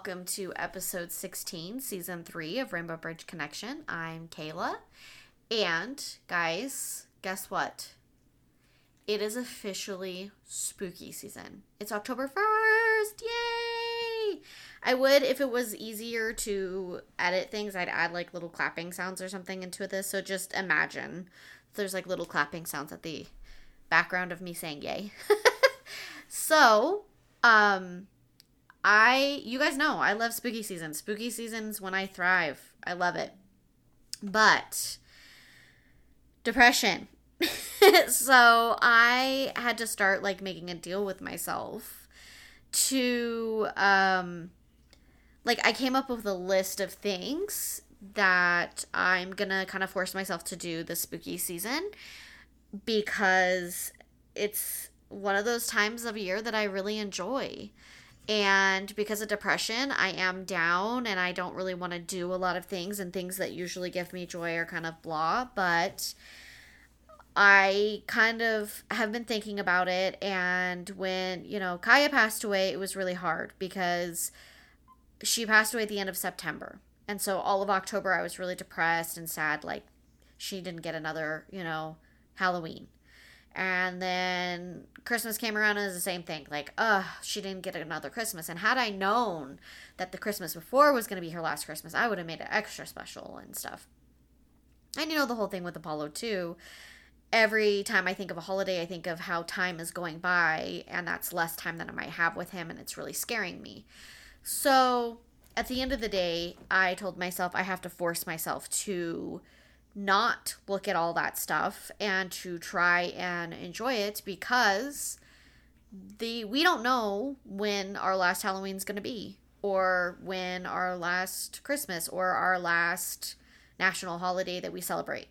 welcome to episode 16, season 3 of Rainbow Bridge Connection. I'm Kayla. And, guys, guess what? It is officially spooky season. It's October 1st! Yay! I would, if it was easier to edit things, I'd add like little clapping sounds or something into this. So just imagine there's like little clapping sounds at the background of me saying yay. so, um, I, you guys know, I love spooky season. Spooky season's when I thrive. I love it. But, depression. so, I had to start like making a deal with myself to, um, like, I came up with a list of things that I'm gonna kind of force myself to do this spooky season because it's one of those times of year that I really enjoy. And because of depression, I am down and I don't really want to do a lot of things, and things that usually give me joy are kind of blah. But I kind of have been thinking about it. And when, you know, Kaya passed away, it was really hard because she passed away at the end of September. And so all of October, I was really depressed and sad. Like, she didn't get another, you know, Halloween. And then Christmas came around and it was the same thing. Like, ugh, she didn't get another Christmas. And had I known that the Christmas before was going to be her last Christmas, I would have made it extra special and stuff. And you know, the whole thing with Apollo, too. Every time I think of a holiday, I think of how time is going by, and that's less time than I might have with him, and it's really scaring me. So, at the end of the day, I told myself I have to force myself to not look at all that stuff and to try and enjoy it because the we don't know when our last Halloween's going to be or when our last Christmas or our last national holiday that we celebrate.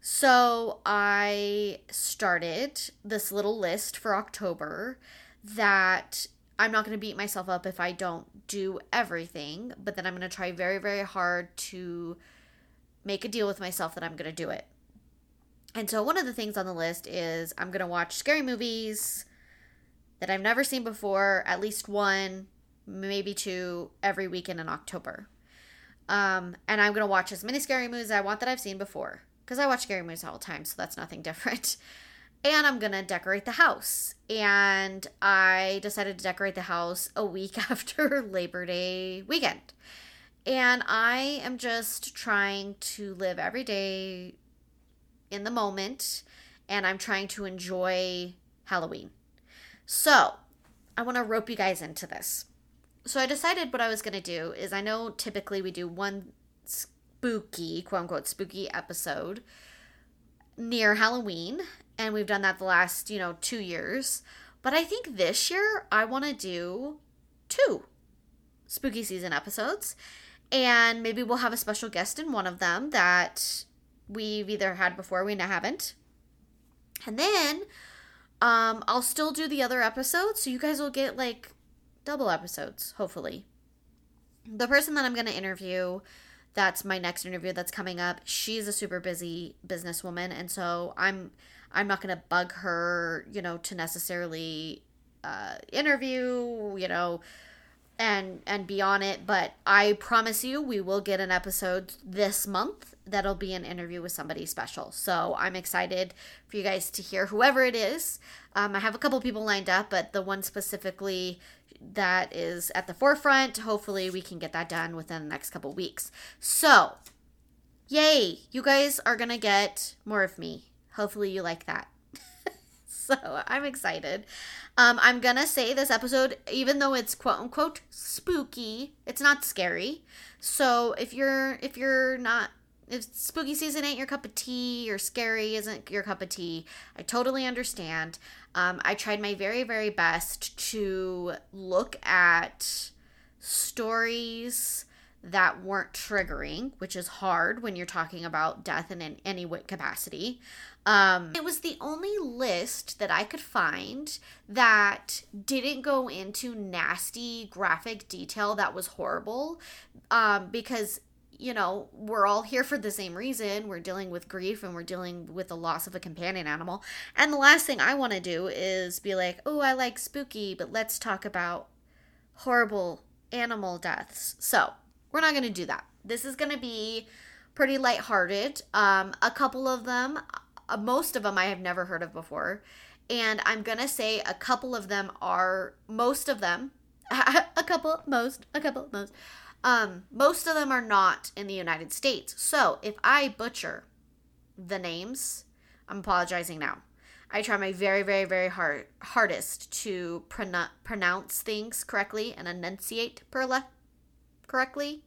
So I started this little list for October that I'm not going to beat myself up if I don't do everything, but then I'm going to try very, very hard to make a deal with myself that I'm going to do it. And so one of the things on the list is I'm going to watch scary movies that I've never seen before, at least one, maybe two every weekend in October. Um, and I'm going to watch as many scary movies I want that I've seen before because I watch scary movies all the time, so that's nothing different. And I'm going to decorate the house. And I decided to decorate the house a week after Labor Day weekend. And I am just trying to live every day in the moment and I'm trying to enjoy Halloween. So, I want to rope you guys into this. So, I decided what I was going to do is I know typically we do one spooky, quote unquote, spooky episode near Halloween, and we've done that the last, you know, two years. But I think this year I want to do two spooky season episodes and maybe we'll have a special guest in one of them that we've either had before we haven't. And then um, i'll still do the other episodes so you guys will get like double episodes hopefully. The person that i'm going to interview that's my next interview that's coming up she's a super busy businesswoman and so i'm i'm not going to bug her you know to necessarily uh, interview you know and and be on it but i promise you we will get an episode this month that'll be an interview with somebody special. So i'm excited for you guys to hear whoever it is. Um, i have a couple people lined up but the one specifically that is at the forefront hopefully we can get that done within the next couple weeks. So yay! You guys are gonna get more of me. Hopefully you like that so I'm excited. Um, I'm gonna say this episode, even though it's quote unquote spooky, it's not scary. So if you're if you're not if spooky season ain't your cup of tea or scary isn't your cup of tea, I totally understand. Um, I tried my very very best to look at stories that weren't triggering, which is hard when you're talking about death in any capacity. Um, it was the only list that I could find that didn't go into nasty graphic detail that was horrible. Um, because, you know, we're all here for the same reason. We're dealing with grief and we're dealing with the loss of a companion animal. And the last thing I want to do is be like, oh, I like spooky, but let's talk about horrible animal deaths. So, we're not going to do that. This is going to be pretty lighthearted. Um, a couple of them, most of them I have never heard of before. And I'm going to say a couple of them are, most of them, a couple, most, a couple, most, um, most of them are not in the United States. So if I butcher the names, I'm apologizing now. I try my very, very, very hard hardest to pronoun- pronounce things correctly and enunciate perle- correctly.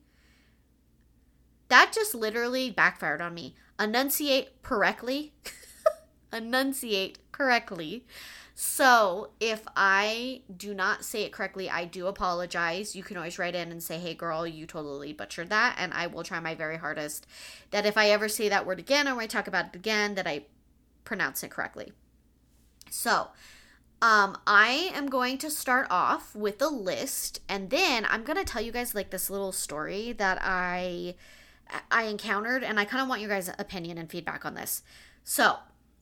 That just literally backfired on me. Enunciate correctly. enunciate correctly. So if I do not say it correctly, I do apologize. You can always write in and say, hey, girl, you totally butchered that. And I will try my very hardest that if I ever say that word again or I talk about it again, that I pronounce it correctly. So, um, I am going to start off with a list, and then I'm gonna tell you guys like this little story that I I encountered, and I kind of want your guys' opinion and feedback on this. So,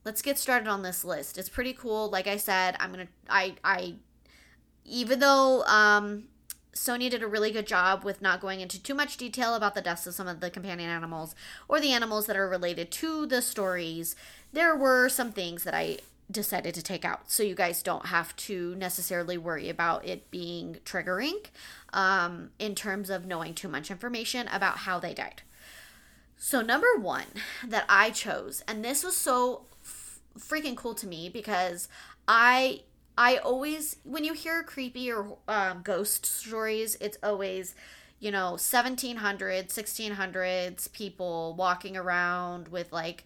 let's get started on this list. It's pretty cool. Like I said, I'm gonna I I even though um Sonia did a really good job with not going into too much detail about the deaths of some of the companion animals or the animals that are related to the stories. There were some things that I decided to take out so you guys don't have to necessarily worry about it being triggering um, in terms of knowing too much information about how they died. So, number one that I chose, and this was so f- freaking cool to me because I I always when you hear creepy or um, ghost stories, it's always you know 1700s 1600s people walking around with like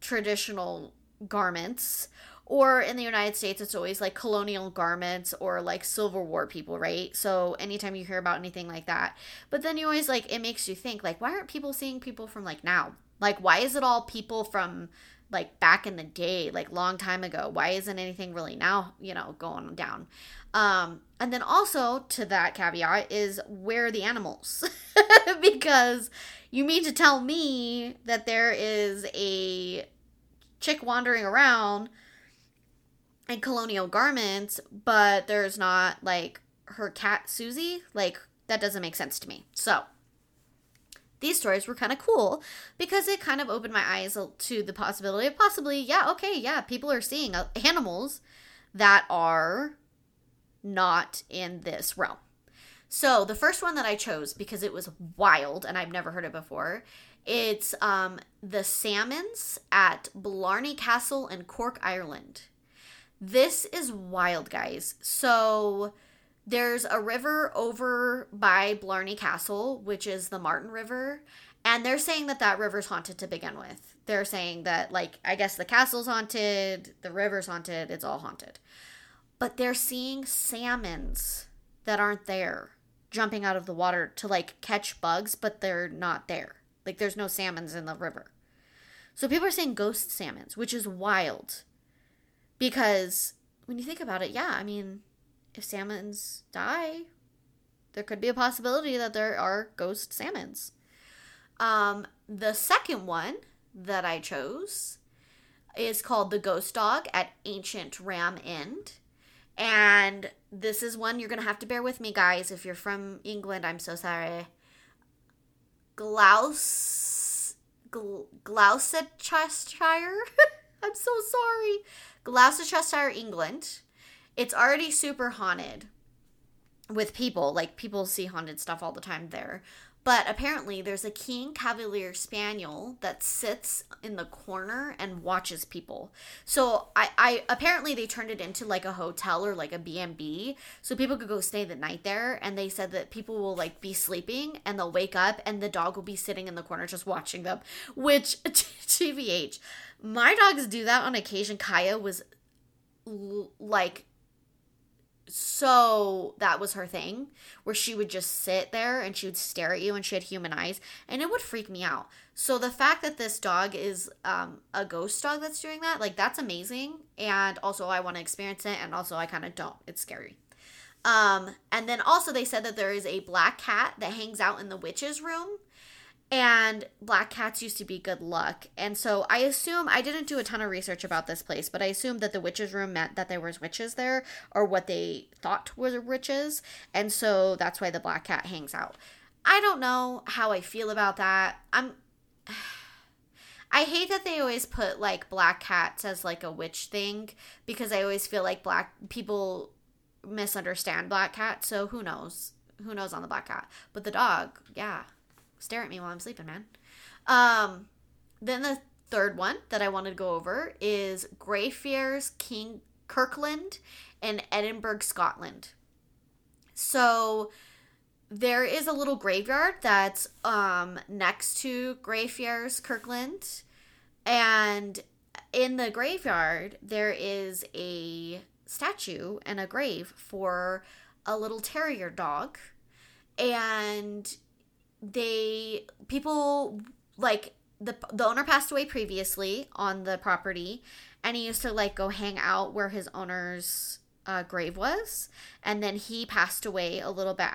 traditional garments or in the United States, it's always like colonial garments or like Civil War people, right? So anytime you hear about anything like that, but then you always like, it makes you think, like, why aren't people seeing people from like now? Like, why is it all people from like back in the day, like long time ago? Why isn't anything really now, you know, going down? Um, and then also to that caveat is where are the animals? because you mean to tell me that there is a chick wandering around in colonial garments, but there's not like her cat Susie. Like that doesn't make sense to me. So these stories were kind of cool because it kind of opened my eyes to the possibility of possibly, yeah, okay, yeah, people are seeing uh, animals that are not in this realm. So the first one that I chose because it was wild and I've never heard it before it's um, the salmons at Blarney Castle in Cork, Ireland. This is wild, guys. So there's a river over by Blarney Castle, which is the Martin River, and they're saying that that river's haunted to begin with. They're saying that, like, I guess the castle's haunted, the river's haunted, it's all haunted. But they're seeing salmons that aren't there jumping out of the water to, like, catch bugs, but they're not there. Like there's no salmons in the river. So people are saying ghost salmons, which is wild. Because when you think about it, yeah, I mean, if salmons die, there could be a possibility that there are ghost salmons. Um, the second one that I chose is called The Ghost Dog at Ancient Ram Inn. And this is one you're going to have to bear with me, guys. If you're from England, I'm so sorry. Glouse Gloucestershire. I'm so sorry. Gloucestershire, England. It's already super haunted with people. Like people see haunted stuff all the time there. But apparently, there's a King Cavalier Spaniel that sits in the corner and watches people. So I, I apparently they turned it into like a hotel or like a B and B, so people could go stay the night there. And they said that people will like be sleeping and they'll wake up and the dog will be sitting in the corner just watching them. Which, TBH, my dogs do that on occasion. Kaya was l- like so that was her thing where she would just sit there and she would stare at you and she had human eyes and it would freak me out. So the fact that this dog is um, a ghost dog that's doing that like that's amazing and also i want to experience it and also i kind of don't. It's scary. Um, and then also they said that there is a black cat that hangs out in the witch's room and black cats used to be good luck. And so I assume I didn't do a ton of research about this place, but I assume that the witches' room meant that there was witches there or what they thought were witches, and so that's why the black cat hangs out. I don't know how I feel about that. I'm I hate that they always put like black cats as like a witch thing because I always feel like black people misunderstand black cat. So who knows? Who knows on the black cat? But the dog, yeah, stare at me while I'm sleeping, man. Um, then the third one that I wanted to go over is Greyfriars King Kirkland in Edinburgh, Scotland. So there is a little graveyard that's um next to Greyfriars Kirkland and in the graveyard there is a statue and a grave for a little terrier dog and they people like the the owner passed away previously on the property and he used to like go hang out where his owner's uh, grave was and then he passed away a little bit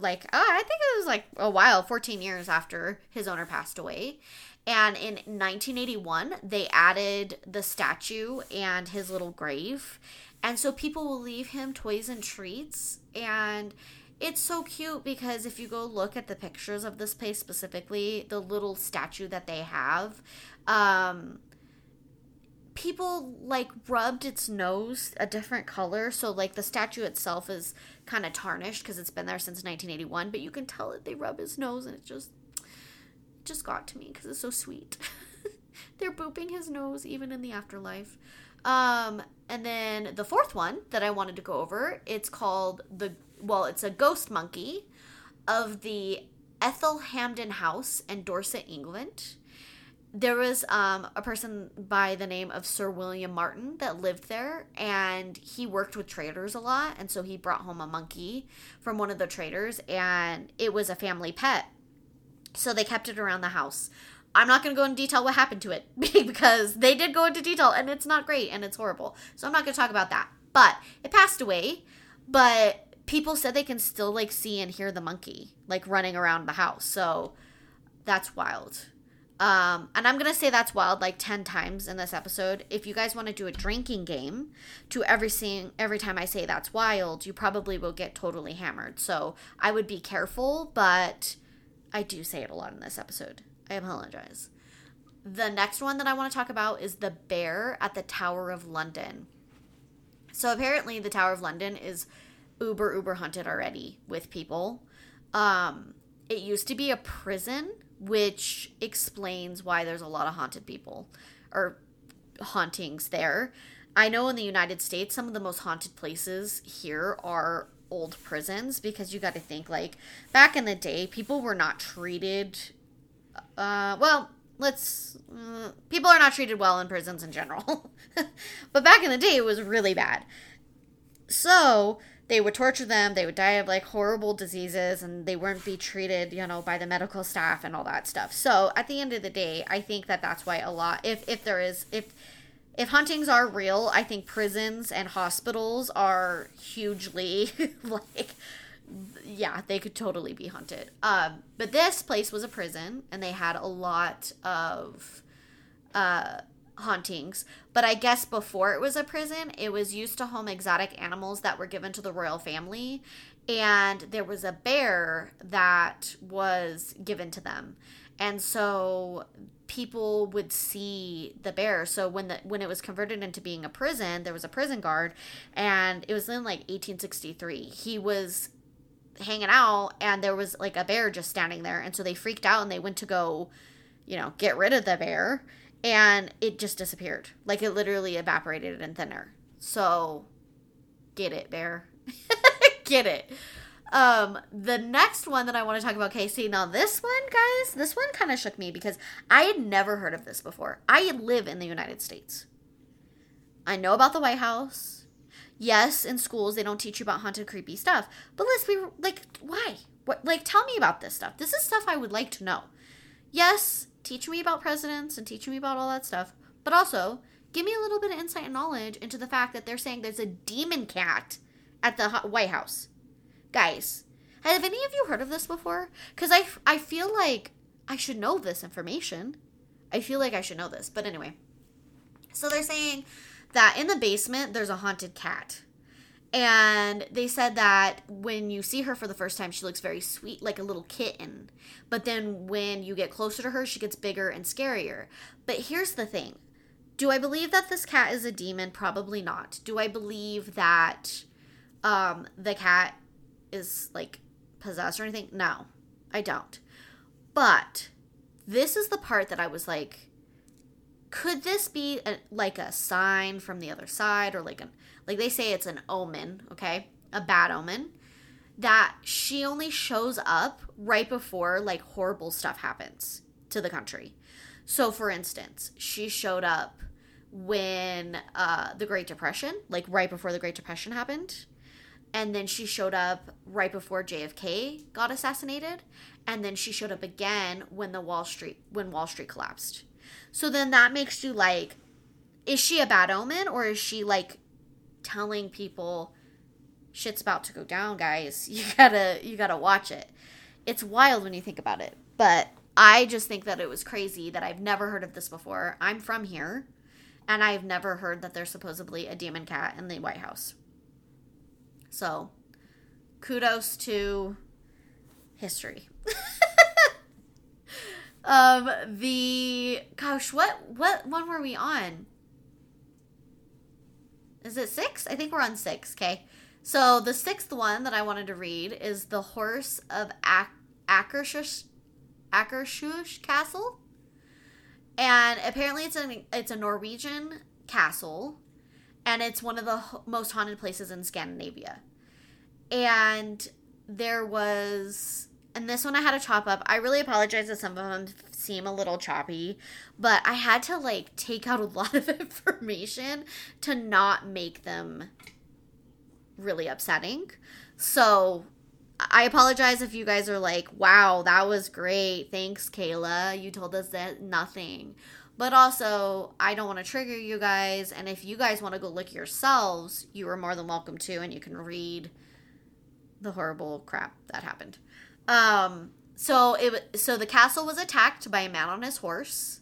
like oh, I think it was like a while, 14 years after his owner passed away. And in 1981, they added the statue and his little grave. And so people will leave him toys and treats. And it's so cute because if you go look at the pictures of this place specifically, the little statue that they have, um, people like rubbed its nose a different color. So like the statue itself is kind of tarnished because it's been there since 1981 but you can tell that they rub his nose and it just just got to me because it's so sweet. They're booping his nose even in the afterlife. Um and then the fourth one that i wanted to go over it's called the well it's a ghost monkey of the Athelhampton house in dorset england there was um, a person by the name of Sir William Martin that lived there, and he worked with traders a lot, and so he brought home a monkey from one of the traders, and it was a family pet. So they kept it around the house. I'm not going to go into detail what happened to it because they did go into detail, and it's not great and it's horrible. So I'm not going to talk about that. But it passed away, but people said they can still like see and hear the monkey like running around the house. So that's wild. Um, and I'm gonna say that's wild like ten times in this episode. If you guys want to do a drinking game to every sing every time I say that's wild, you probably will get totally hammered. So I would be careful, but I do say it a lot in this episode. I apologize. The next one that I want to talk about is the bear at the Tower of London. So apparently the Tower of London is uber uber hunted already with people. Um, it used to be a prison which explains why there's a lot of haunted people or hauntings there. I know in the United States, some of the most haunted places here are old prisons because you got to think like back in the day, people were not treated. Uh, well, let's. Uh, people are not treated well in prisons in general. but back in the day, it was really bad. So they would torture them they would die of like horrible diseases and they wouldn't be treated you know by the medical staff and all that stuff. So at the end of the day i think that that's why a lot if if there is if if huntings are real i think prisons and hospitals are hugely like yeah they could totally be hunted um but this place was a prison and they had a lot of uh hauntings. But I guess before it was a prison, it was used to home exotic animals that were given to the royal family. And there was a bear that was given to them. And so people would see the bear. So when the when it was converted into being a prison, there was a prison guard and it was in like 1863. He was hanging out and there was like a bear just standing there and so they freaked out and they went to go, you know, get rid of the bear and it just disappeared. Like it literally evaporated in thin air. So get it, bear. get it. Um, the next one that I want to talk about, Casey. Now, this one, guys, this one kind of shook me because I had never heard of this before. I live in the United States. I know about the White House. Yes, in schools they don't teach you about haunted, creepy stuff. But let's be like, why? What? Like, tell me about this stuff. This is stuff I would like to know. Yes, teach me about presidents and teach me about all that stuff, but also give me a little bit of insight and knowledge into the fact that they're saying there's a demon cat at the White House. Guys, have any of you heard of this before? Because I, I feel like I should know this information. I feel like I should know this. But anyway. So they're saying that in the basement there's a haunted cat. And they said that when you see her for the first time, she looks very sweet, like a little kitten. But then when you get closer to her, she gets bigger and scarier. But here's the thing Do I believe that this cat is a demon? Probably not. Do I believe that um, the cat is like possessed or anything? No, I don't. But this is the part that I was like, could this be a, like a sign from the other side or like an like they say it's an omen, okay? A bad omen that she only shows up right before like horrible stuff happens to the country. So for instance, she showed up when uh the Great Depression, like right before the Great Depression happened. And then she showed up right before JFK got assassinated, and then she showed up again when the Wall Street when Wall Street collapsed. So then that makes you like is she a bad omen or is she like telling people shit's about to go down, guys. You gotta you gotta watch it. It's wild when you think about it. But I just think that it was crazy that I've never heard of this before. I'm from here, and I've never heard that there's supposedly a demon cat in the White House. So, kudos to history. um the gosh, what what one were we on? Is it six? I think we're on six. Okay. So the sixth one that I wanted to read is the horse of Ak- Akershus, Castle, and apparently it's a it's a Norwegian castle, and it's one of the ho- most haunted places in Scandinavia. And there was, and this one I had to chop up. I really apologize if some of them seem a little choppy, but I had to like take out a lot of information to not make them really upsetting. So I apologize if you guys are like, wow, that was great. Thanks, Kayla. You told us that nothing. But also, I don't want to trigger you guys. And if you guys want to go look yourselves, you are more than welcome to, and you can read the horrible crap that happened. Um, so it so the castle was attacked by a man on his horse,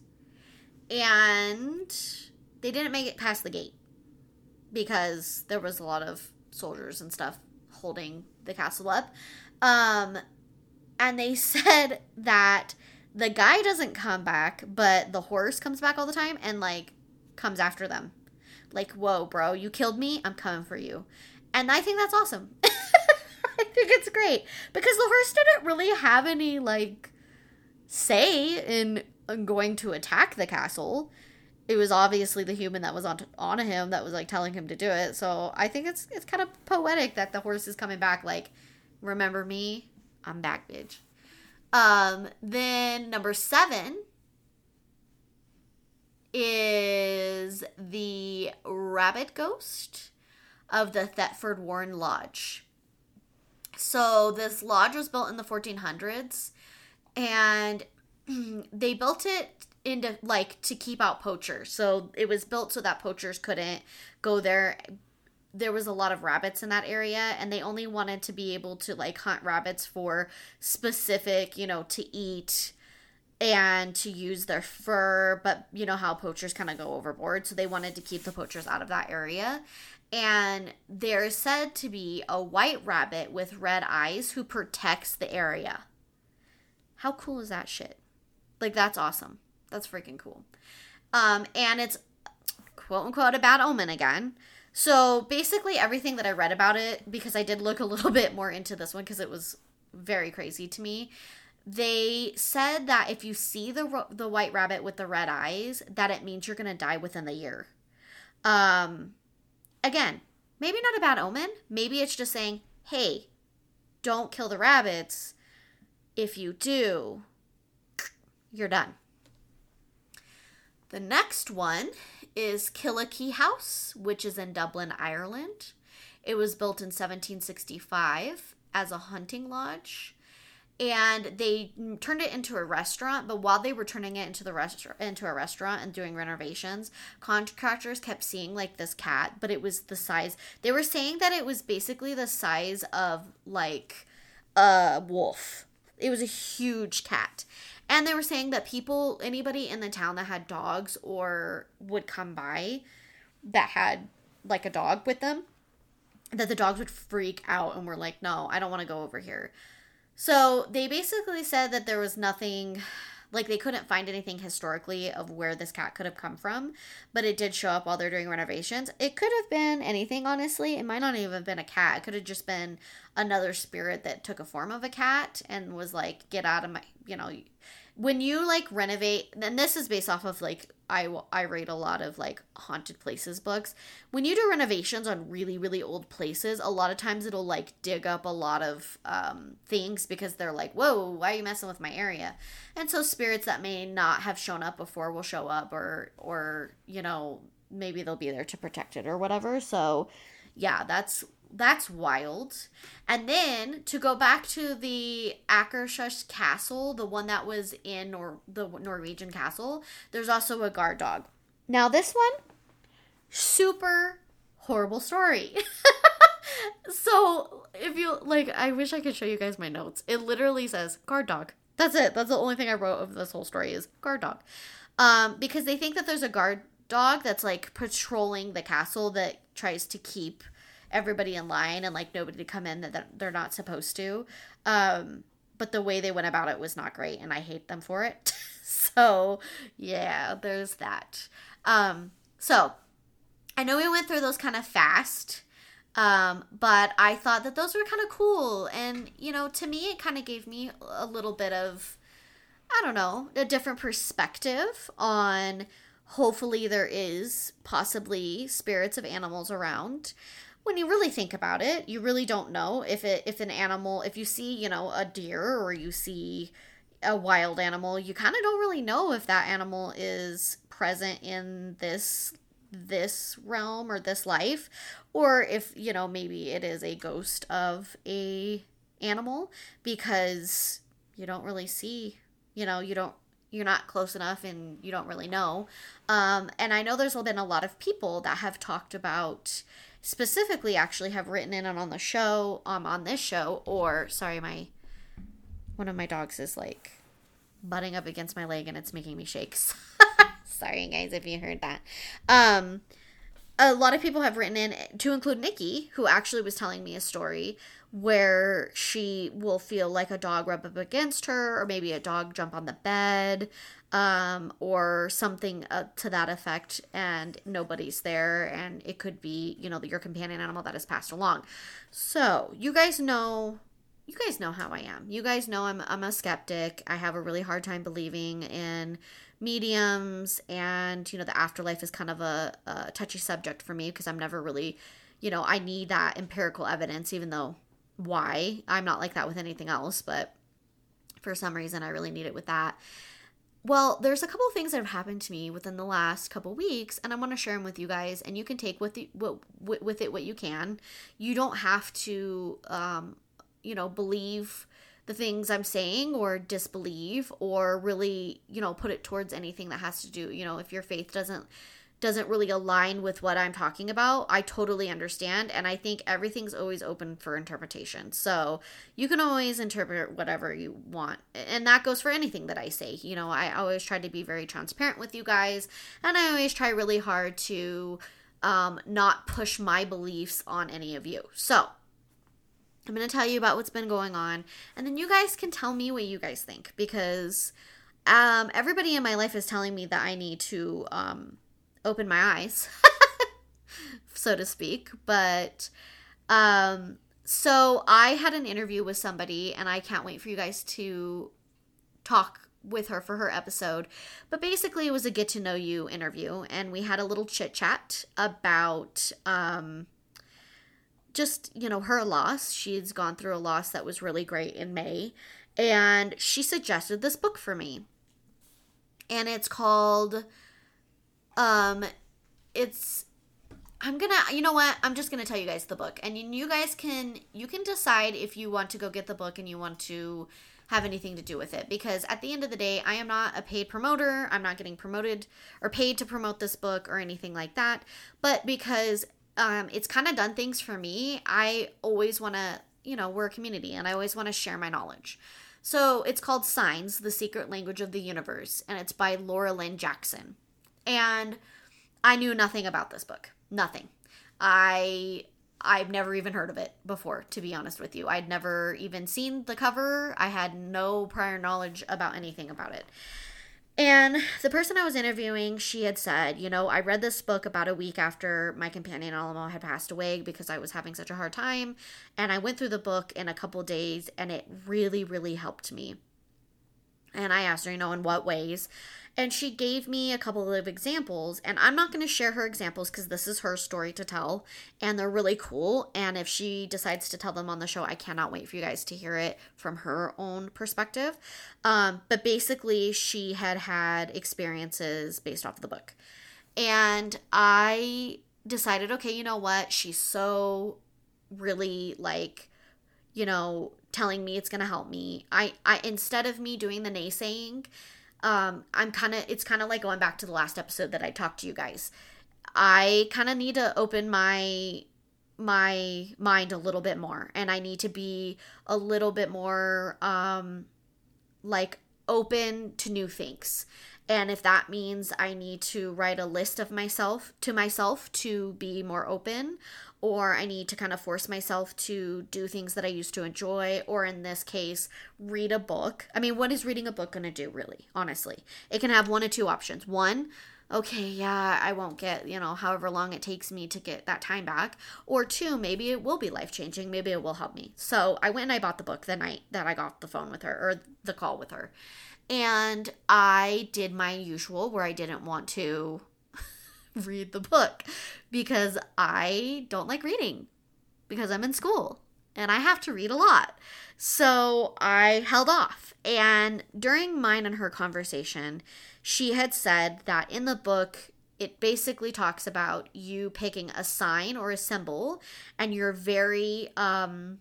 and they didn't make it past the gate because there was a lot of soldiers and stuff holding the castle up. Um, and they said that the guy doesn't come back, but the horse comes back all the time and like comes after them. Like, whoa, bro, you killed me. I'm coming for you. And I think that's awesome. I think it's great because the horse didn't really have any like say in going to attack the castle. It was obviously the human that was on on him that was like telling him to do it. So I think it's it's kind of poetic that the horse is coming back. Like, remember me? I'm back, bitch. Um, then number seven is the rabbit ghost of the Thetford Warren Lodge. So this lodge was built in the 1400s and they built it into like to keep out poachers. So it was built so that poachers couldn't go there. There was a lot of rabbits in that area and they only wanted to be able to like hunt rabbits for specific, you know, to eat and to use their fur, but you know how poachers kind of go overboard, so they wanted to keep the poachers out of that area and there's said to be a white rabbit with red eyes who protects the area. How cool is that shit? Like that's awesome. That's freaking cool. Um, and it's quote unquote a bad omen again. So basically, everything that I read about it, because I did look a little bit more into this one because it was very crazy to me. They said that if you see the the white rabbit with the red eyes, that it means you're gonna die within the year. Um, again, maybe not a bad omen. Maybe it's just saying, hey, don't kill the rabbits. If you do, you're done. The next one is Killakee House, which is in Dublin, Ireland. It was built in 1765 as a hunting lodge and they turned it into a restaurant but while they were turning it into the restaurant into a restaurant and doing renovations contractors kept seeing like this cat but it was the size they were saying that it was basically the size of like a wolf it was a huge cat. And they were saying that people, anybody in the town that had dogs or would come by that had like a dog with them, that the dogs would freak out and were like, no, I don't want to go over here. So they basically said that there was nothing like they couldn't find anything historically of where this cat could have come from, but it did show up while they're doing renovations. It could have been anything, honestly. It might not even have been a cat. It could have just been another spirit that took a form of a cat and was like, get out of my, you know, when you like renovate and this is based off of like I I read a lot of like haunted places books. When you do renovations on really really old places, a lot of times it'll like dig up a lot of um, things because they're like, "Whoa, why are you messing with my area?" And so spirits that may not have shown up before will show up, or or you know maybe they'll be there to protect it or whatever. So yeah, that's that's wild. And then to go back to the Akershus castle, the one that was in the Norwegian castle, there's also a guard dog. Now this one, super horrible story. so if you like, I wish I could show you guys my notes. It literally says guard dog. That's it. That's the only thing I wrote of this whole story is guard dog. Um, because they think that there's a guard dog that's like patrolling the castle that tries to keep everybody in line and like nobody to come in that they're not supposed to. Um, but the way they went about it was not great, and I hate them for it. so yeah, there's that. Um, so I know we went through those kind of fast. Um, but I thought that those were kind of cool. And, you know, to me, it kind of gave me a little bit of, I don't know, a different perspective on hopefully there is possibly spirits of animals around when you really think about it, you really don't know if it if an animal if you see, you know, a deer or you see a wild animal, you kind of don't really know if that animal is present in this this realm or this life or if, you know, maybe it is a ghost of a animal because you don't really see, you know, you don't you're not close enough and you don't really know. Um, and I know there's been a lot of people that have talked about specifically actually have written in on on the show, um, on this show, or sorry, my one of my dogs is like butting up against my leg and it's making me shake. sorry guys if you heard that. Um a lot of people have written in to include Nikki, who actually was telling me a story where she will feel like a dog rub up against her, or maybe a dog jump on the bed, um, or something uh, to that effect, and nobody's there, and it could be, you know, your companion animal that has passed along. So, you guys know. You guys know how I am. You guys know I'm I'm a skeptic. I have a really hard time believing in mediums and you know the afterlife is kind of a, a touchy subject for me because I'm never really you know I need that empirical evidence even though why I'm not like that with anything else but for some reason I really need it with that well, there's a couple of things that have happened to me within the last couple weeks, and I want to share them with you guys. And you can take with the, what with it what you can. You don't have to, um, you know, believe the things I'm saying or disbelieve or really, you know, put it towards anything that has to do. You know, if your faith doesn't doesn't really align with what I'm talking about, I totally understand. And I think everything's always open for interpretation. So you can always interpret whatever you want. And that goes for anything that I say. You know, I always try to be very transparent with you guys. And I always try really hard to um, not push my beliefs on any of you. So I'm going to tell you about what's been going on. And then you guys can tell me what you guys think. Because um, everybody in my life is telling me that I need to. Um, open my eyes, so to speak. But um, so I had an interview with somebody, and I can't wait for you guys to talk with her for her episode. But basically, it was a get to know you interview, and we had a little chit chat about um, just, you know, her loss. She's gone through a loss that was really great in May, and she suggested this book for me. And it's called um, it's I'm gonna, you know what? I'm just gonna tell you guys the book, and you guys can you can decide if you want to go get the book and you want to have anything to do with it. Because at the end of the day, I am not a paid promoter. I'm not getting promoted or paid to promote this book or anything like that. But because um, it's kind of done things for me, I always want to, you know, we're a community, and I always want to share my knowledge. So it's called Signs, The Secret Language of the Universe, and it's by Laura Lynne Jackson. And I knew nothing about this book. Nothing. I I've never even heard of it before, to be honest with you. I'd never even seen the cover. I had no prior knowledge about anything about it. And the person I was interviewing, she had said, you know, I read this book about a week after my companion Alamo had passed away because I was having such a hard time. And I went through the book in a couple days and it really, really helped me. And I asked her, you know, in what ways? And she gave me a couple of examples, and I'm not going to share her examples because this is her story to tell, and they're really cool. And if she decides to tell them on the show, I cannot wait for you guys to hear it from her own perspective. Um, but basically, she had had experiences based off of the book. And I decided, okay, you know what? She's so really like, you know, telling me it's going to help me. I, I, instead of me doing the naysaying, um, I'm kind of, it's kind of like going back to the last episode that I talked to you guys. I kind of need to open my my mind a little bit more and I need to be a little bit more um like open to new things. And if that means I need to write a list of myself to myself to be more open, or I need to kind of force myself to do things that I used to enjoy, or in this case, read a book. I mean, what is reading a book going to do, really? Honestly, it can have one of two options. One, okay, yeah, I won't get, you know, however long it takes me to get that time back. Or two, maybe it will be life changing. Maybe it will help me. So I went and I bought the book the night that I got the phone with her or the call with her. And I did my usual where I didn't want to read the book because I don't like reading because I'm in school and I have to read a lot. So I held off. And during mine and her conversation, she had said that in the book, it basically talks about you picking a sign or a symbol and you're very um,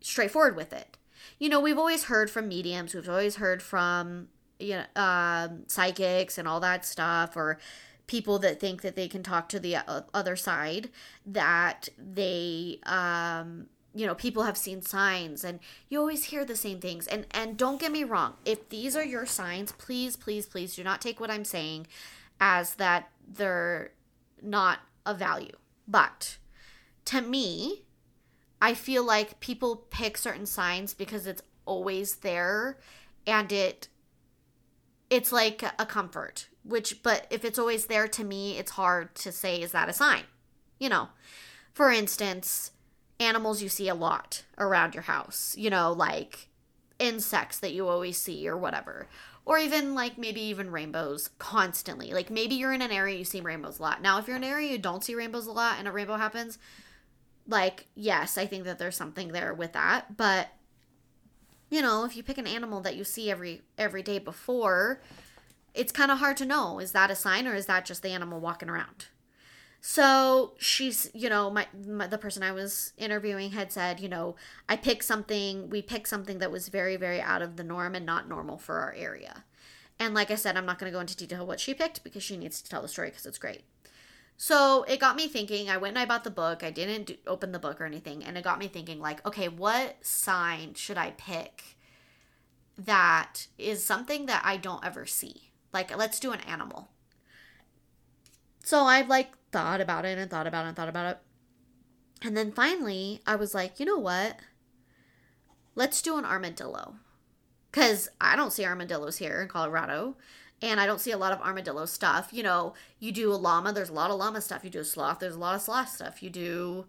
straightforward with it. You know, we've always heard from mediums, we've always heard from you know um, psychics and all that stuff, or people that think that they can talk to the other side that they um you know people have seen signs and you always hear the same things. And and don't get me wrong if these are your signs please please please do not take what i'm saying as that they're not of value. But to me i feel like people pick certain signs because it's always there and it it's like a comfort which but if it's always there to me it's hard to say is that a sign? You know for instance animals you see a lot around your house you know like insects that you always see or whatever or even like maybe even rainbows constantly. Like maybe you're in an area you see rainbows a lot. Now if you're in an area you don't see rainbows a lot and a rainbow happens like yes i think that there's something there with that but you know if you pick an animal that you see every every day before it's kind of hard to know is that a sign or is that just the animal walking around? So she's you know my, my, the person i was interviewing had said you know i picked something we picked something that was very very out of the norm and not normal for our area. And like i said i'm not going to go into detail what she picked because she needs to tell the story because it's great so it got me thinking i went and i bought the book i didn't do, open the book or anything and it got me thinking like okay what sign should i pick that is something that i don't ever see like, let's do an animal. So I've like thought about it and thought about it and thought about it. And then finally, I was like, you know what? Let's do an armadillo. Because I don't see armadillos here in Colorado. And I don't see a lot of armadillo stuff. You know, you do a llama, there's a lot of llama stuff. You do a sloth, there's a lot of sloth stuff. You do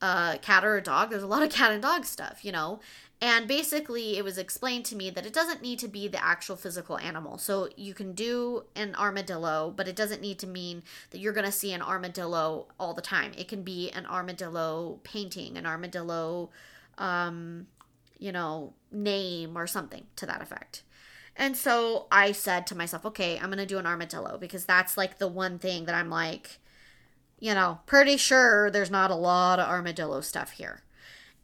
a cat or a dog, there's a lot of cat and dog stuff, you know? And basically, it was explained to me that it doesn't need to be the actual physical animal. So you can do an armadillo, but it doesn't need to mean that you're going to see an armadillo all the time. It can be an armadillo painting, an armadillo, um, you know, name or something to that effect. And so I said to myself, okay, I'm going to do an armadillo because that's like the one thing that I'm like, you know, pretty sure there's not a lot of armadillo stuff here.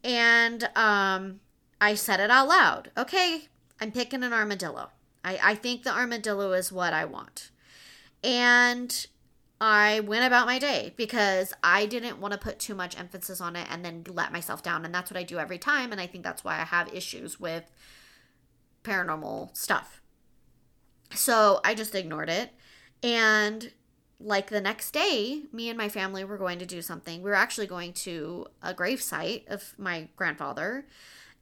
And um I said it out loud. Okay, I'm picking an armadillo. I, I think the armadillo is what I want. And I went about my day because I didn't want to put too much emphasis on it and then let myself down. And that's what I do every time. And I think that's why I have issues with paranormal stuff. So I just ignored it. And like the next day, me and my family were going to do something. We were actually going to a grave site of my grandfather.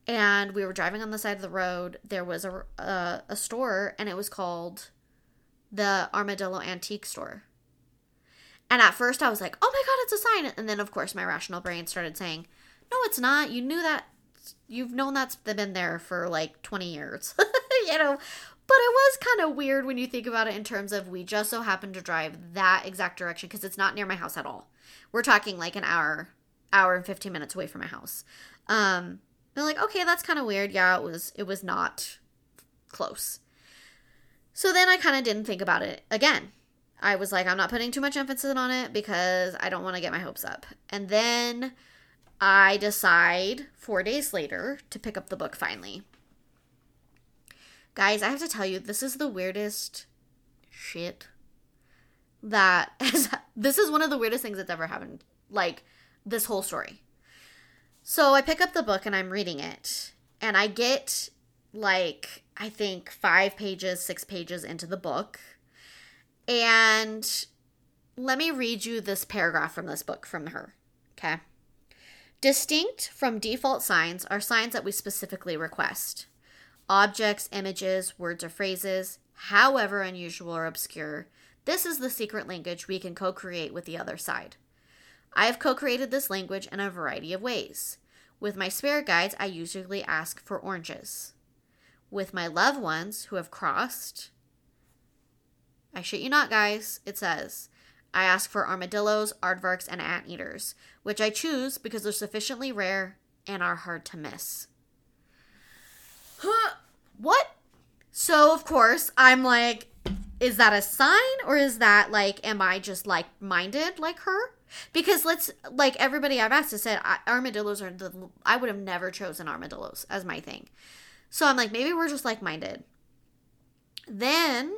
And we were driving on the side of the road. There was a, a, a store, and it was called the Armadillo Antique Store. And at first I was like, oh my God, it's a sign. And then, of course, my rational brain started saying, no, it's not. You knew that. You've known that's been there for like 20 years. you know, but it was kind of weird when you think about it in terms of we just so happened to drive that exact direction because it's not near my house at all. We're talking like an hour, hour and 15 minutes away from my house. Um, they're like, okay, that's kind of weird. Yeah, it was, it was not close. So then I kind of didn't think about it again. I was like, I'm not putting too much emphasis on it because I don't want to get my hopes up. And then I decide four days later to pick up the book finally. Guys, I have to tell you, this is the weirdest shit that has, this is one of the weirdest things that's ever happened. Like this whole story. So I pick up the book and I'm reading it, and I get like, I think five pages, six pages into the book. And let me read you this paragraph from this book from her. Okay. Distinct from default signs are signs that we specifically request objects, images, words, or phrases, however unusual or obscure, this is the secret language we can co create with the other side. I have co created this language in a variety of ways. With my spirit guides, I usually ask for oranges. With my loved ones who have crossed, I shit you not, guys, it says, I ask for armadillos, aardvarks, and anteaters, which I choose because they're sufficiently rare and are hard to miss. Huh, what? So, of course, I'm like, is that a sign or is that like, am I just like minded like her? Because let's, like, everybody I've asked has said armadillos are the, I would have never chosen armadillos as my thing. So I'm like, maybe we're just like minded. Then,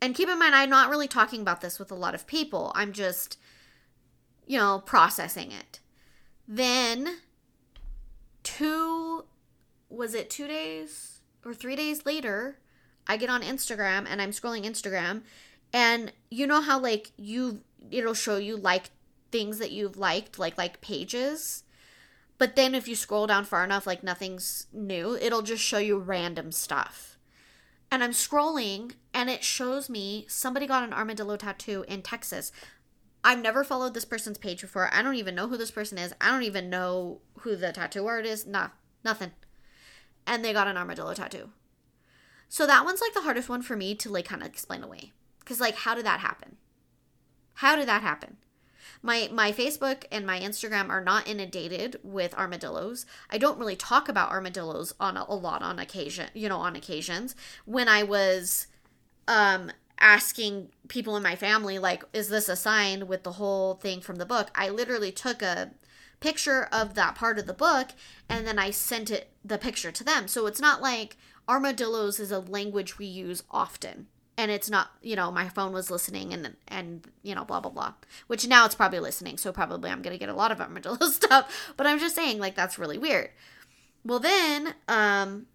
and keep in mind, I'm not really talking about this with a lot of people. I'm just, you know, processing it. Then, two was it two days or three days later, I get on Instagram and I'm scrolling Instagram, and you know how like you it'll show you like things that you've liked, like like pages. But then if you scroll down far enough, like nothing's new, it'll just show you random stuff. And I'm scrolling and it shows me somebody got an armadillo tattoo in Texas. I've never followed this person's page before. I don't even know who this person is. I don't even know who the tattoo artist is. Nah, nothing and they got an armadillo tattoo. So that one's like the hardest one for me to like kind of explain away. Cuz like how did that happen? How did that happen? My my Facebook and my Instagram are not inundated with armadillos. I don't really talk about armadillos on a, a lot on occasion, you know, on occasions. When I was um asking people in my family like is this a sign with the whole thing from the book, I literally took a picture of that part of the book and then I sent it the picture to them. So it's not like armadillos is a language we use often. And it's not, you know, my phone was listening and and you know, blah blah blah. Which now it's probably listening, so probably I'm gonna get a lot of armadillo stuff. But I'm just saying, like, that's really weird. Well then, um,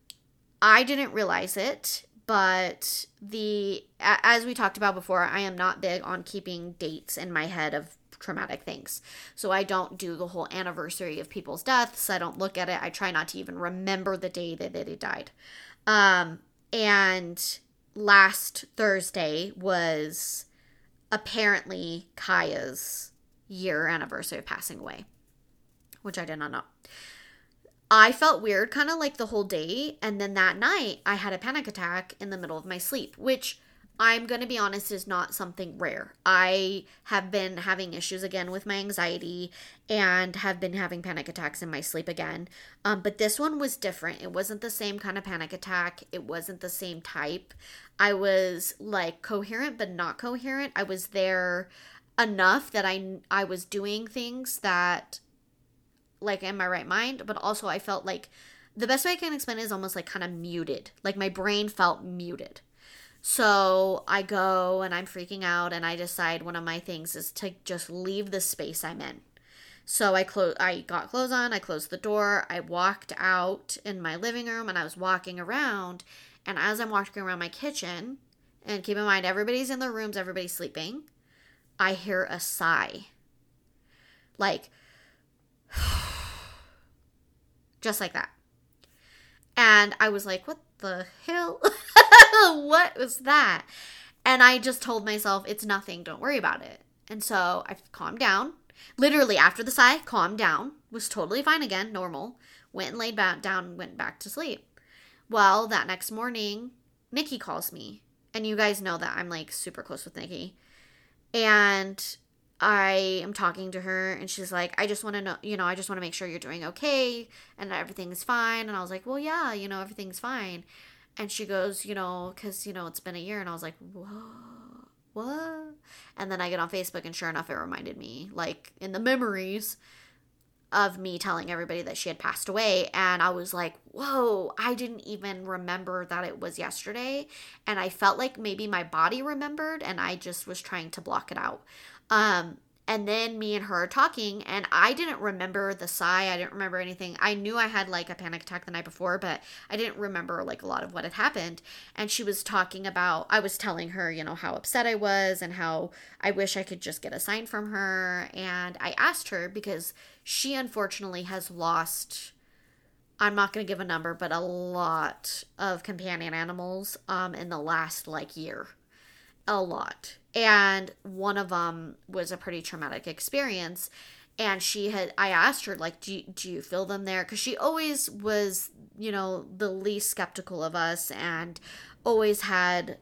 I didn't realize it, but the as we talked about before, I am not big on keeping dates in my head of traumatic things. So I don't do the whole anniversary of people's deaths. I don't look at it. I try not to even remember the day that they died. Um, and last Thursday was apparently Kaya's year anniversary of passing away, which I did not know. I felt weird kind of like the whole day. And then that night, I had a panic attack in the middle of my sleep, which I'm going to be honest, is not something rare. I have been having issues again with my anxiety and have been having panic attacks in my sleep again. Um, but this one was different. It wasn't the same kind of panic attack, it wasn't the same type. I was like coherent, but not coherent. I was there enough that I, I was doing things that, like, in my right mind, but also I felt like the best way I can explain it is almost like kind of muted. Like my brain felt muted. So I go and I'm freaking out, and I decide one of my things is to just leave the space I'm in. So I closed I got clothes on, I closed the door, I walked out in my living room and I was walking around and as I'm walking around my kitchen, and keep in mind everybody's in their rooms, everybody's sleeping, I hear a sigh. Like just like that. And I was like, what the hell? what was that? And I just told myself, it's nothing, don't worry about it. And so I calmed down. Literally, after the sigh, calmed down, was totally fine again, normal. Went and laid back down, went back to sleep. Well, that next morning, Nikki calls me. And you guys know that I'm like super close with Nikki. And I am talking to her and she's like, I just want to know, you know, I just want to make sure you're doing okay and everything's fine. And I was like, well, yeah, you know, everything's fine. And she goes, you know, because, you know, it's been a year. And I was like, whoa, what? And then I get on Facebook and sure enough, it reminded me, like in the memories of me telling everybody that she had passed away. And I was like, whoa, I didn't even remember that it was yesterday. And I felt like maybe my body remembered and I just was trying to block it out. Um, and then me and her talking and i didn't remember the sigh. I didn't remember anything. I knew i had like a panic attack the night before but i didn't remember like a lot of what had happened. And she was talking about i was telling her you know how upset i was and how i wish i could just get a sign from her. And i asked her because she unfortunately has lost i'm not going to give a number but a lot of companion animals um in the last like year a lot. And one of them was a pretty traumatic experience. And she had i asked her like do you, do you feel them there? Because she always was you know the least skeptical of us and always had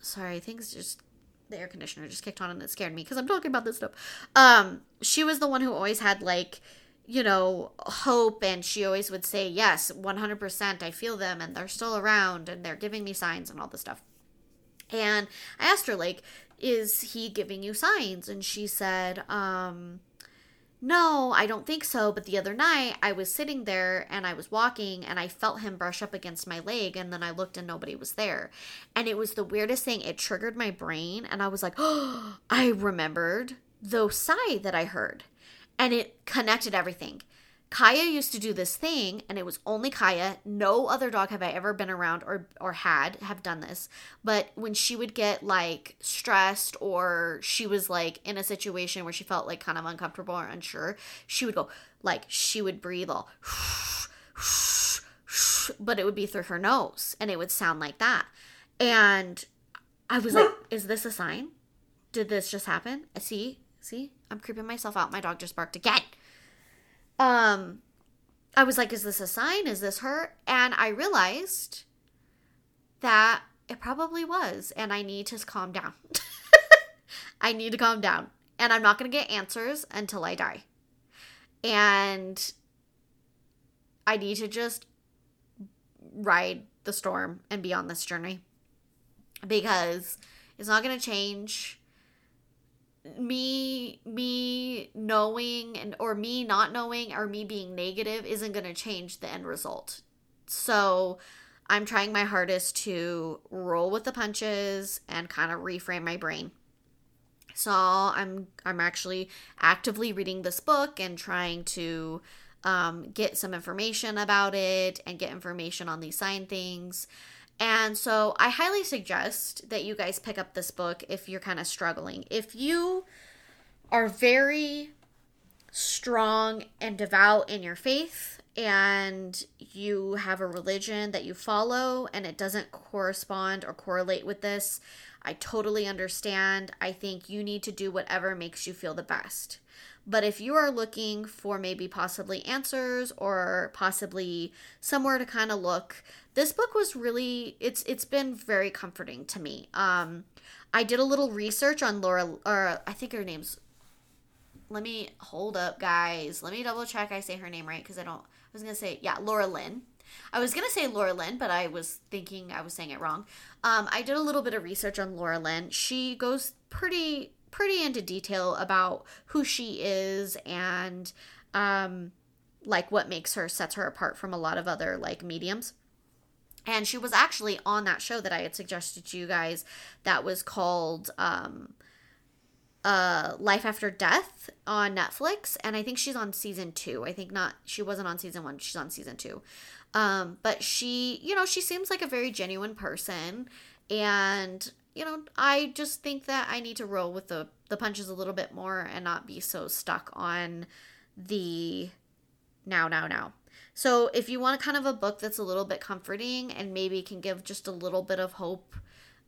sorry things just the air conditioner just kicked on and it scared me because i'm talking about this stuff. Um she was the one who always had like you know hope and she always would say yes 100% i feel them and they're still around and they're giving me signs and all this stuff and I asked her, like, is he giving you signs? And she said, um, no, I don't think so. But the other night I was sitting there and I was walking and I felt him brush up against my leg. And then I looked and nobody was there. And it was the weirdest thing. It triggered my brain. And I was like, oh, I remembered the sigh that I heard. And it connected everything. Kaya used to do this thing, and it was only Kaya. No other dog have I ever been around or or had have done this. But when she would get like stressed or she was like in a situation where she felt like kind of uncomfortable or unsure, she would go like she would breathe all, but it would be through her nose, and it would sound like that. And I was like, "Is this a sign? Did this just happen? See, see, I'm creeping myself out. My dog just barked again." Um I was like, is this a sign? Is this her? And I realized that it probably was. And I need to calm down. I need to calm down. And I'm not going to get answers until I die. And I need to just ride the storm and be on this journey because it's not going to change me me knowing and or me not knowing or me being negative isn't going to change the end result. So I'm trying my hardest to roll with the punches and kind of reframe my brain. So I'm I'm actually actively reading this book and trying to um, get some information about it and get information on these sign things. And so I highly suggest that you guys pick up this book if you're kind of struggling. If you are very strong and devout in your faith and you have a religion that you follow and it doesn't correspond or correlate with this, I totally understand. I think you need to do whatever makes you feel the best. But if you are looking for maybe possibly answers or possibly somewhere to kind of look, this book was really it's it's been very comforting to me. Um I did a little research on Laura or I think her name's let me hold up guys. Let me double check I say her name right cuz I don't I was to say yeah, Laura Lynne. I was to say Laura Lynne, but I was thinking I was saying it wrong. Um, I did a little bit of research on Laura Lynne. She goes pretty pretty into detail about who she is and um, like what makes her sets her apart from a lot of other like mediums. And she was actually on that show that I had suggested to you guys that was called um, uh Life After Death on Netflix and I think she's on season 2. I think not she wasn't on season 1, she's on season 2. Um but she, you know, she seems like a very genuine person and you know, I just think that I need to roll with the the punches a little bit more and not be so stuck on the now now now. So if you want kind of a book that's a little bit comforting and maybe can give just a little bit of hope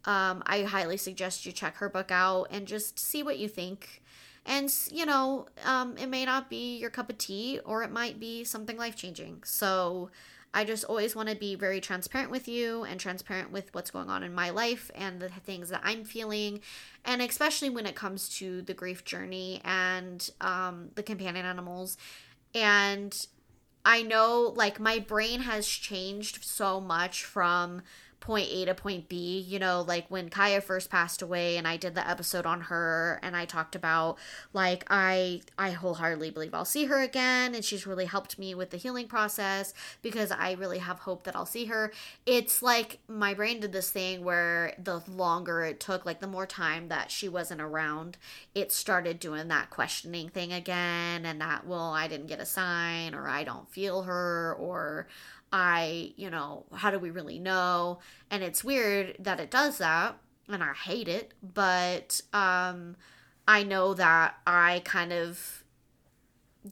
um, I highly suggest you check her book out and just see what you think. And, you know, um, it may not be your cup of tea or it might be something life changing. So I just always want to be very transparent with you and transparent with what's going on in my life and the things that I'm feeling. And especially when it comes to the grief journey and um, the companion animals. And I know, like, my brain has changed so much from point A to point B. You know, like when Kaya first passed away and I did the episode on her and I talked about like I I wholeheartedly believe I'll see her again and she's really helped me with the healing process because I really have hope that I'll see her. It's like my brain did this thing where the longer it took, like the more time that she wasn't around, it started doing that questioning thing again and that well, I didn't get a sign or I don't feel her or I, you know, how do we really know? And it's weird that it does that, and I hate it, but um I know that I kind of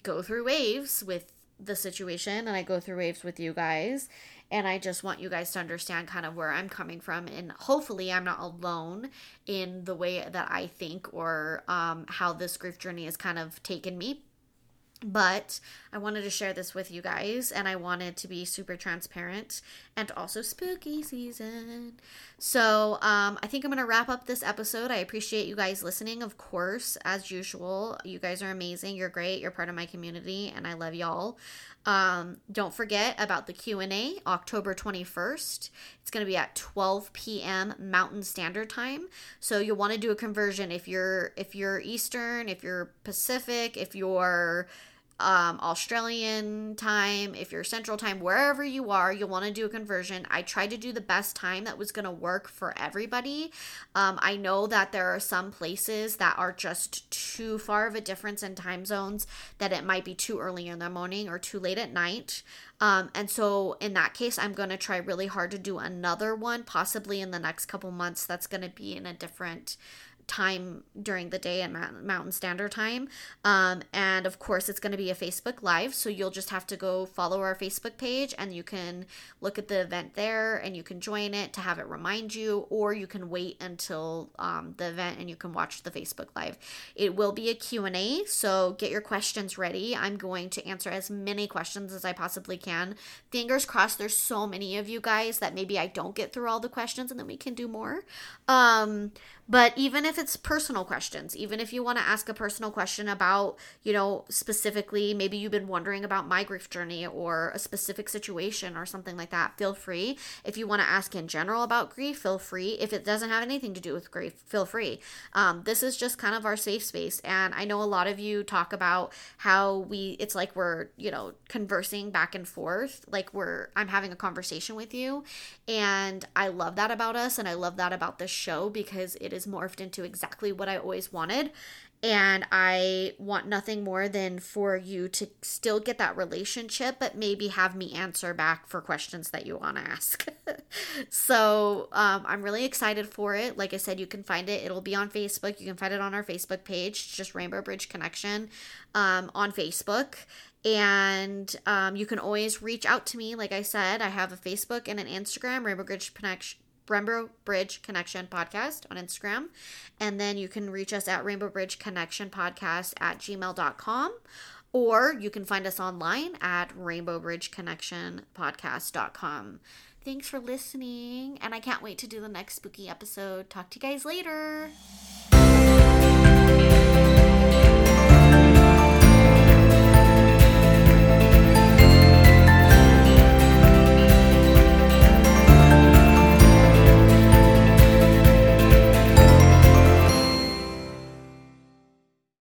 go through waves with the situation and I go through waves with you guys and I just want you guys to understand kind of where I'm coming from and hopefully I'm not alone in the way that I think or um, how this grief journey has kind of taken me but I wanted to share this with you guys and I wanted to be super transparent and also spooky season. So, um, I think I'm going to wrap up this episode. I appreciate you guys listening, of course, as usual. You guys are amazing. You're great. You're part of my community and I love y'all. Um, don't forget about the Q&A October 21st. It's going to be at 12 p.m. Mountain Standard Time. So you'll want to do a conversion if you're if you're Eastern, if you're Pacific, if you're um, Australian time, if you're Central time, wherever you are, you'll want to do a conversion. I tried to do the best time that was going to work for everybody. Um, I know that there are some places that are just too far of a difference in time zones that it might be too early in the morning or too late at night. Um, and so in that case, I'm going to try really hard to do another one, possibly in the next couple months. That's going to be in a different time during the day and Mountain Standard Time. Um, and of course, it's going to be a Facebook Live. So you'll just have to go follow our Facebook page and you can look at the event there and you can join it to have it remind you, or you can wait until um, the event and you can watch the Facebook Live. It will be a Q&A, so get your questions ready. I'm going to answer as many questions as I possibly can. Fingers crossed there's so many of you guys that maybe I don't get through all the questions and then we can do more. Um, but even if it's personal questions, even if you want to ask a personal question about, you know, specifically, maybe you've been wondering about my grief journey or a specific situation or something like that, feel free. If you want to ask in general about grief, feel free. If it doesn't have anything to do with grief, feel free. Um, this is just kind of our safe space. And I know a lot of you talk about how we, it's like we're, you know, conversing back and forth, like we're, I'm having a conversation with you. And I love that about us. And I love that about this show because it is is morphed into exactly what I always wanted. And I want nothing more than for you to still get that relationship, but maybe have me answer back for questions that you want to ask. so um, I'm really excited for it. Like I said, you can find it. It'll be on Facebook. You can find it on our Facebook page, just Rainbow Bridge Connection um, on Facebook and um, you can always reach out to me like i said i have a facebook and an instagram rainbow bridge connection Rainbow Bridge Connection Podcast on Instagram. And then you can reach us at Rainbow Bridge Connection Podcast at gmail.com. Or you can find us online at Rainbow Bridge Connection Podcast.com. Thanks for listening, and I can't wait to do the next spooky episode. Talk to you guys later.